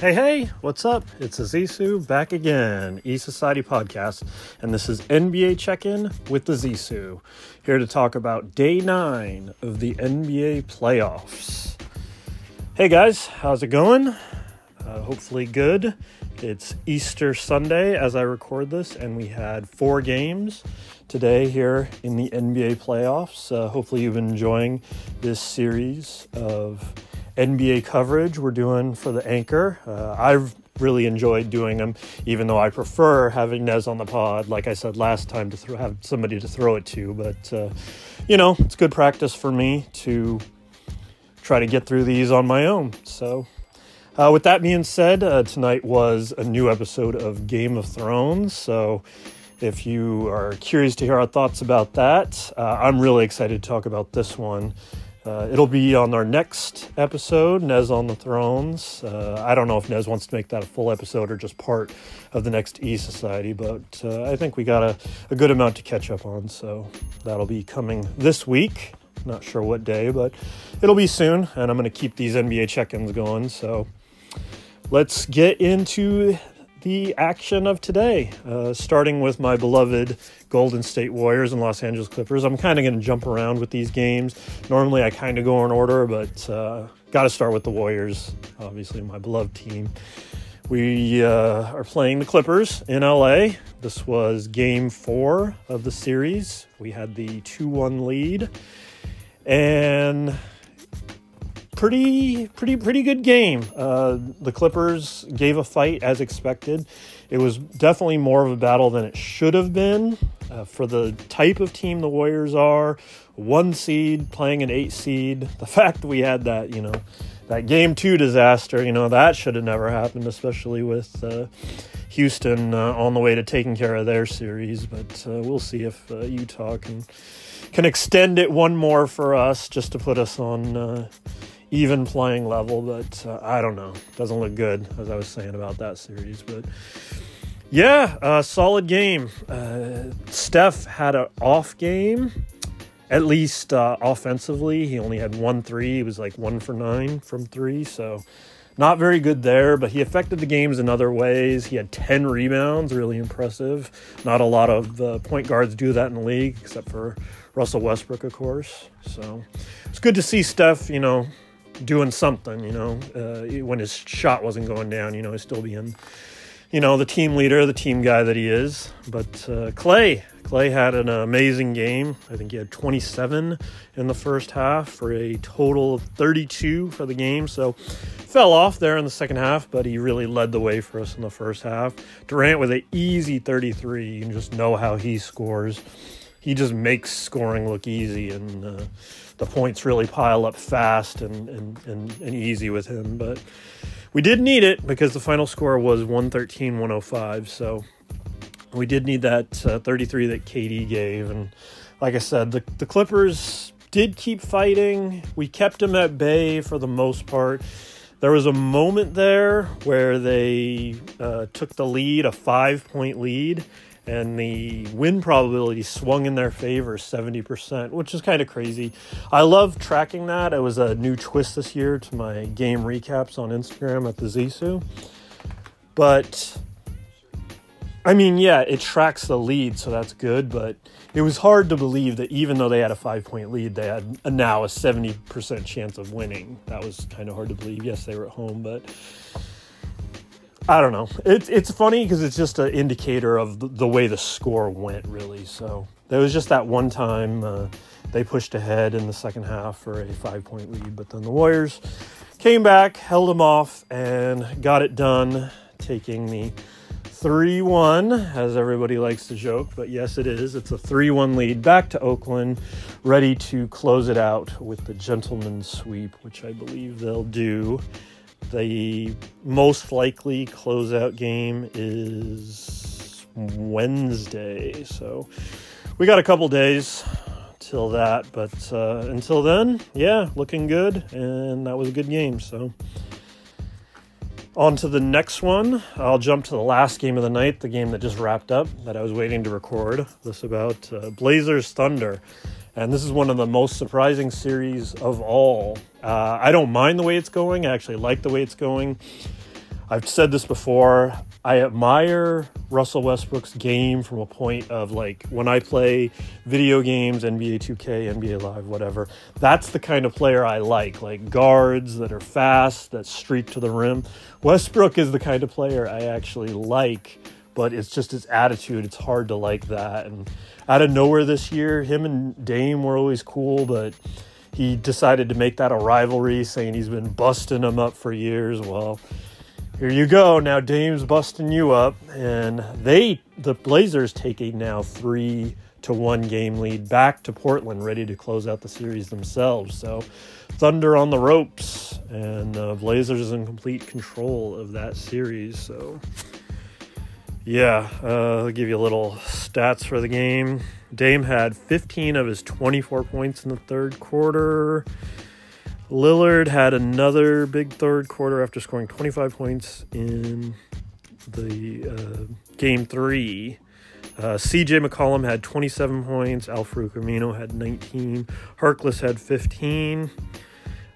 Hey, hey, what's up? It's Azisu back again, E Society Podcast, and this is NBA Check In with the Zisu, here to talk about day nine of the NBA playoffs. Hey guys, how's it going? Uh, hopefully good. It's Easter Sunday as I record this, and we had four games today here in the NBA playoffs. Uh, hopefully, you've been enjoying this series of NBA coverage we're doing for the anchor. Uh, I've really enjoyed doing them, even though I prefer having Nez on the pod, like I said last time, to th- have somebody to throw it to. But, uh, you know, it's good practice for me to try to get through these on my own. So, uh, with that being said, uh, tonight was a new episode of Game of Thrones. So, if you are curious to hear our thoughts about that, uh, I'm really excited to talk about this one. Uh, it'll be on our next episode, Nez on the Thrones. Uh, I don't know if Nez wants to make that a full episode or just part of the next E Society, but uh, I think we got a, a good amount to catch up on, so that'll be coming this week. Not sure what day, but it'll be soon, and I'm going to keep these NBA check ins going. So let's get into the action of today, uh, starting with my beloved Golden State Warriors and Los Angeles Clippers. I'm kind of going to jump around with these games. Normally, I kind of go in order, but uh, got to start with the Warriors, obviously, my beloved team. We uh, are playing the Clippers in LA. This was game four of the series. We had the 2 1 lead. And pretty pretty pretty good game. Uh, the Clippers gave a fight as expected. It was definitely more of a battle than it should have been uh, for the type of team the Warriors are. One seed playing an eight seed. The fact that we had that, you know, that game two disaster, you know, that should have never happened, especially with uh, Houston uh, on the way to taking care of their series. But uh, we'll see if uh, Utah can can extend it one more for us, just to put us on uh, even playing level, but uh, I don't know. Doesn't look good, as I was saying about that series. But yeah, uh, solid game. Uh, Steph had an off game, at least uh, offensively. He only had one three. He was like one for nine from three, so not very good there. But he affected the games in other ways. He had 10 rebounds, really impressive. Not a lot of uh, point guards do that in the league, except for Russell Westbrook, of course. So it's good to see Steph, you know, doing something, you know, uh, when his shot wasn't going down, you know, he's still being, you know, the team leader, the team guy that he is. But uh, Clay, Clay had an amazing game. I think he had 27 in the first half for a total of 32 for the game. So fell off there in the second half, but he really led the way for us in the first half. Durant with an easy 33. You can just know how he scores. He just makes scoring look easy and. Uh, the points really pile up fast and, and, and, and easy with him. But we did need it because the final score was 113 105. So we did need that uh, 33 that KD gave. And like I said, the, the Clippers did keep fighting. We kept them at bay for the most part. There was a moment there where they uh, took the lead, a five point lead, and the win probability swung in their favor 70%, which is kind of crazy. I love tracking that. It was a new twist this year to my game recaps on Instagram at the Zisu. But I mean, yeah, it tracks the lead, so that's good, but it was hard to believe that even though they had a five point lead, they had a, now a 70% chance of winning. That was kind of hard to believe. Yes, they were at home, but I don't know. It's it's funny because it's just an indicator of the, the, way the score went, really. So there was just that one time uh, they pushed ahead in the second half for a five point lead, but then the Warriors came back, held them off, and got it done, taking the 3 1, as everybody likes to joke, but yes, it is. It's a 3 1 lead back to Oakland, ready to close it out with the gentleman's sweep, which I believe they'll do the most likely closeout game is Wednesday. So we got a couple days till that, but uh, until then, yeah, looking good, and that was a good game. So on to the next one. I'll jump to the last game of the night, the game that just wrapped up that I was waiting to record. This about uh, Blazers Thunder. And this is one of the most surprising series of all. Uh, I don't mind the way it's going. I actually like the way it's going. I've said this before. I admire Russell Westbrook's game from a point of like when I play video games, NBA 2K, NBA Live, whatever. That's the kind of player I like, like guards that are fast, that streak to the rim. Westbrook is the kind of player I actually like, but it's just his attitude. It's hard to like that. And out of nowhere this year, him and Dame were always cool, but he decided to make that a rivalry, saying he's been busting him up for years. Well, here you go. Now Dame's busting you up, and they, the Blazers, take a now three to one game lead back to Portland, ready to close out the series themselves. So, Thunder on the ropes, and uh, Blazers in complete control of that series. So, yeah, uh, I'll give you a little stats for the game. Dame had 15 of his 24 points in the third quarter. Lillard had another big third quarter after scoring 25 points in the uh, game three. Uh, CJ McCollum had 27 points. Al-Farouq Aminu had 19. Harkless had 15.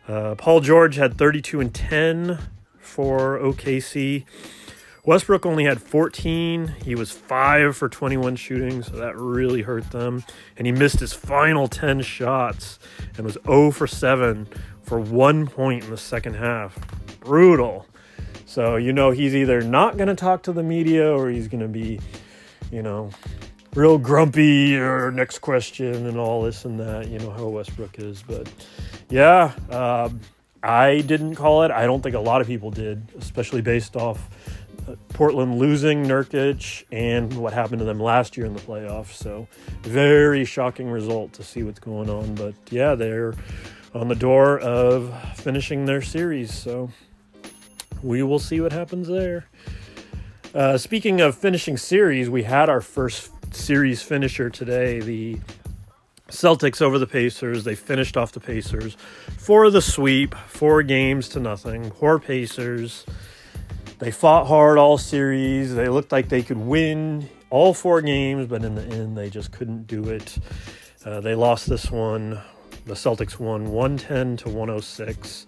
Uh, Paul George had 32 and 10 for OKC. Westbrook only had 14. He was 5 for 21 shooting, so that really hurt them. And he missed his final 10 shots and was 0 for 7 for one point in the second half. Brutal. So, you know, he's either not going to talk to the media or he's going to be, you know, real grumpy or next question and all this and that. You know how Westbrook is. But yeah, um, I didn't call it. I don't think a lot of people did, especially based off uh, Portland losing Nurkic and what happened to them last year in the playoffs. So, very shocking result to see what's going on. But yeah, they're on the door of finishing their series. So we will see what happens there. Uh, speaking of finishing series, we had our first series finisher today. The Celtics over the Pacers. They finished off the Pacers for the sweep, four games to nothing. Poor Pacers. They fought hard all series. They looked like they could win all four games, but in the end, they just couldn't do it. Uh, they lost this one the Celtics won 110 to 106.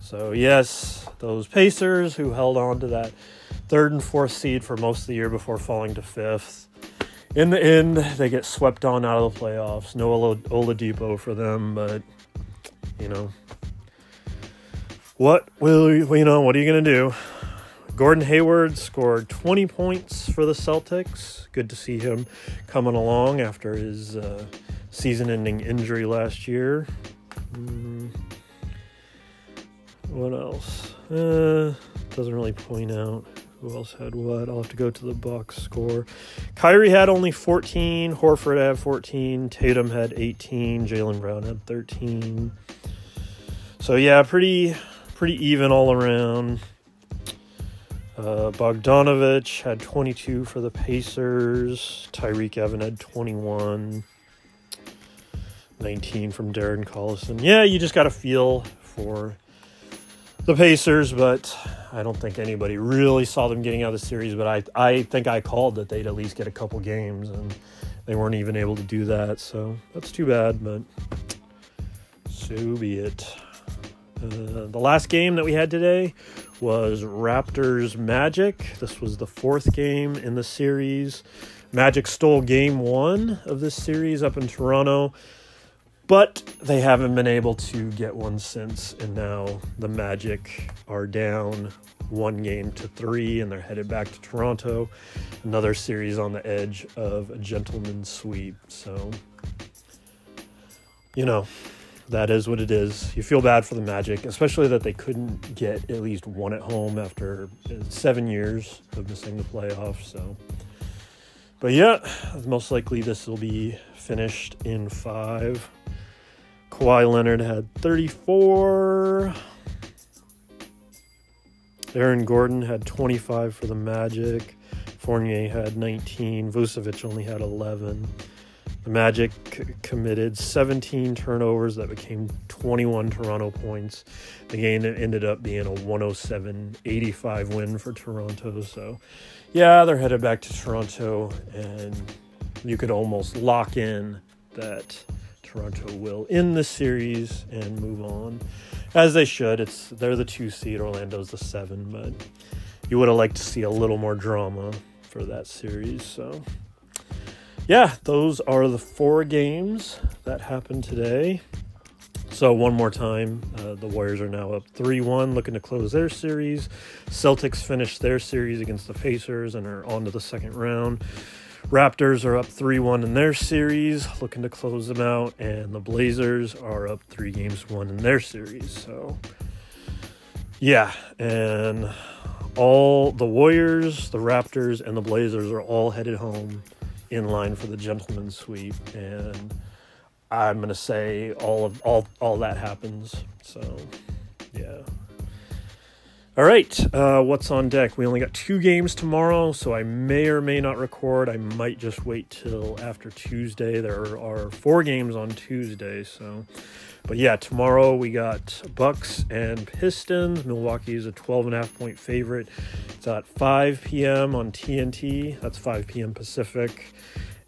So, yes, those Pacers who held on to that third and fourth seed for most of the year before falling to fifth. In the end, they get swept on out of the playoffs. No Oladipo for them, but you know, what will you know? What are you to do? Gordon Hayward scored 20 points for the Celtics. Good to see him coming along after his uh, season ending injury last year. Mm. What else? Uh, doesn't really point out who else had what. I'll have to go to the box score. Kyrie had only 14. Horford had 14. Tatum had 18. Jaylen Brown had 13. So yeah, pretty pretty even all around. Uh, Bogdanovich had 22 for the Pacers. Tyreke Evans had 21. 19 from Darren Collison. Yeah, you just got a feel for the Pacers, but I don't think anybody really saw them getting out of the series. But I, I think I called that they'd at least get a couple games, and they weren't even able to do that. So that's too bad, but so be it. Uh, the last game that we had today was Raptors Magic. This was the fourth game in the series. Magic stole game one of this series up in Toronto but they haven't been able to get one since. And now the Magic are down one game to three, and they're headed back to Toronto. Another series on the edge of a gentleman's sweep. So, you know, that is what it is. You feel bad for the Magic, especially that they couldn't get at least one at home after uh, seven years of missing the playoffs. So, but yeah, most likely this will be finished in five. Kawhi Leonard had 34. Aaron Gordon had 25 for the Magic. Fournier had 19. Vucevic only had 11. The Magic c- committed 17 turnovers that became 21 Toronto points. The game ended up being a 107 85 win for Toronto. So, yeah, they're headed back to Toronto, and you could almost lock in that Toronto will in the series and move on, as they should. It's they're the two seed, Orlando's the seven, but you would have liked to see a little more drama for that series. So, yeah, those are the four games that happened today. So, one more time, uh, the Warriors are now up 3 1, looking to close their series. Celtics finished their series against the Pacers and are on to the second round. Raptors are up 3 1 in their series, looking to close them out. And the Blazers are up three games one in their series. So, yeah, and all the Warriors, the Raptors, and the Blazers are all headed home in line for the gentleman's sweep. And I'm gonna say all of all all that happens. So, yeah. All right, uh, what's on deck? We only got two games tomorrow, so I may or may not record. I might just wait till after Tuesday. There are four games on Tuesday, so. But yeah, tomorrow we got Bucks and Pistons. Milwaukee is a 12 and a half point favorite. It's at 5 p.m. on TNT. That's 5 p.m. Pacific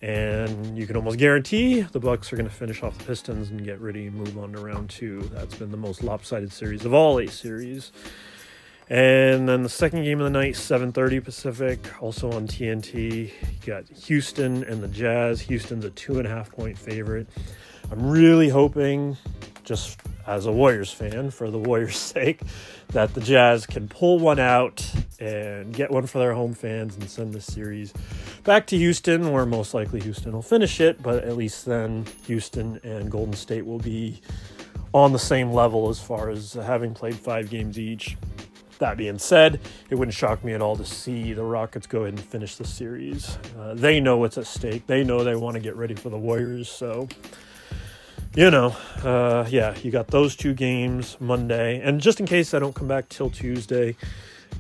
and you can almost guarantee the Bucks are going to finish off the Pistons and get ready and move on to round two. That's been the most lopsided series of all eight series. And then the second game of the night, 7:30 Pacific, also on TNT. You got Houston and the Jazz. Houston's a two and a half point favorite. I'm really hoping, just as a Warriors fan, for the Warriors' sake, that the Jazz can pull one out and get one for their home fans and send this series back to Houston, where most likely Houston will finish it, but at least then Houston and Golden State will be on the same level as far as having played five games each. That being said, it wouldn't shock me at all to see the Rockets go ahead and finish the series. Uh, they know what's at stake. They know they want to get ready for the Warriors. So, you know, uh, yeah, you got those two games Monday. And just in case I don't come back till Tuesday,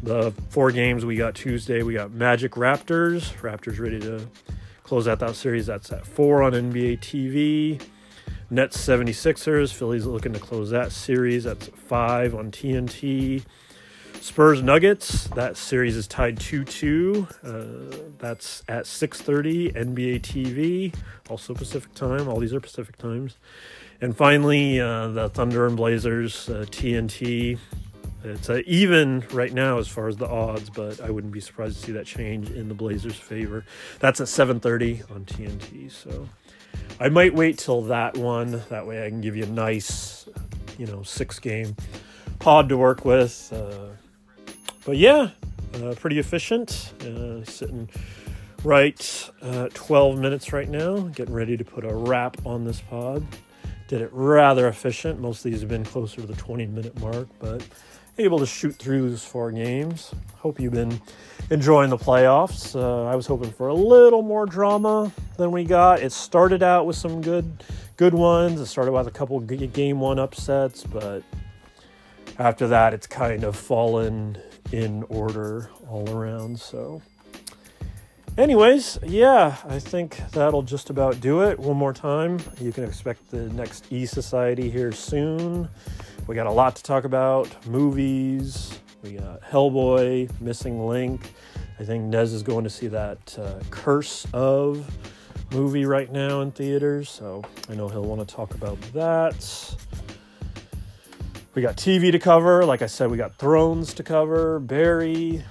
the four games we got Tuesday, we got Magic Raptors. Raptors ready to close out that series. That's at four on NBA TV. Nets 76ers. Philly's looking to close that series. That's five on TNT. Spurs Nuggets. That series is tied 2-2. Uh, that's at 6:30 NBA TV, also Pacific time. All these are Pacific times. And finally, uh, the Thunder and Blazers uh, TNT. It's uh, even right now as far as the odds, but I wouldn't be surprised to see that change in the Blazers' favor. That's at 7:30 on TNT. So I might wait till that one. That way I can give you a nice, you know, six game pod to work with. Uh, but yeah, uh, pretty efficient. Uh, sitting right uh, 12 minutes right now, getting ready to put a wrap on this pod. Did it rather efficient. Most of these have been closer to the 20 minute mark, but able to shoot through these four games. Hope you've been enjoying the playoffs. Uh, I was hoping for a little more drama than we got. It started out with some good, good ones. It started with a couple game one upsets, but after that, it's kind of fallen in order all around. So, anyways, yeah, I think that'll just about do it. One more time, you can expect the next E Society here soon. We got a lot to talk about movies. We got Hellboy, Missing Link. I think Nez is going to see that uh, Curse of movie right now in theaters, so I know he'll want to talk about that. We got TV to cover. Like I said, we got Thrones to cover, Barry,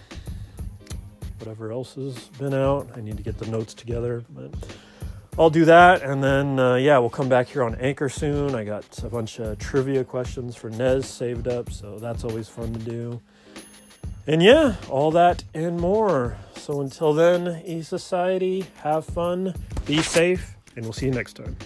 whatever else has been out. I need to get the notes together, but I'll do that. And then, uh, yeah, we'll come back here on Anchor soon. I got a bunch of trivia questions for Nez saved up, so that's always fun to do. And yeah, all that and more. So until then, E Society, have fun, be safe, and we'll see you next time.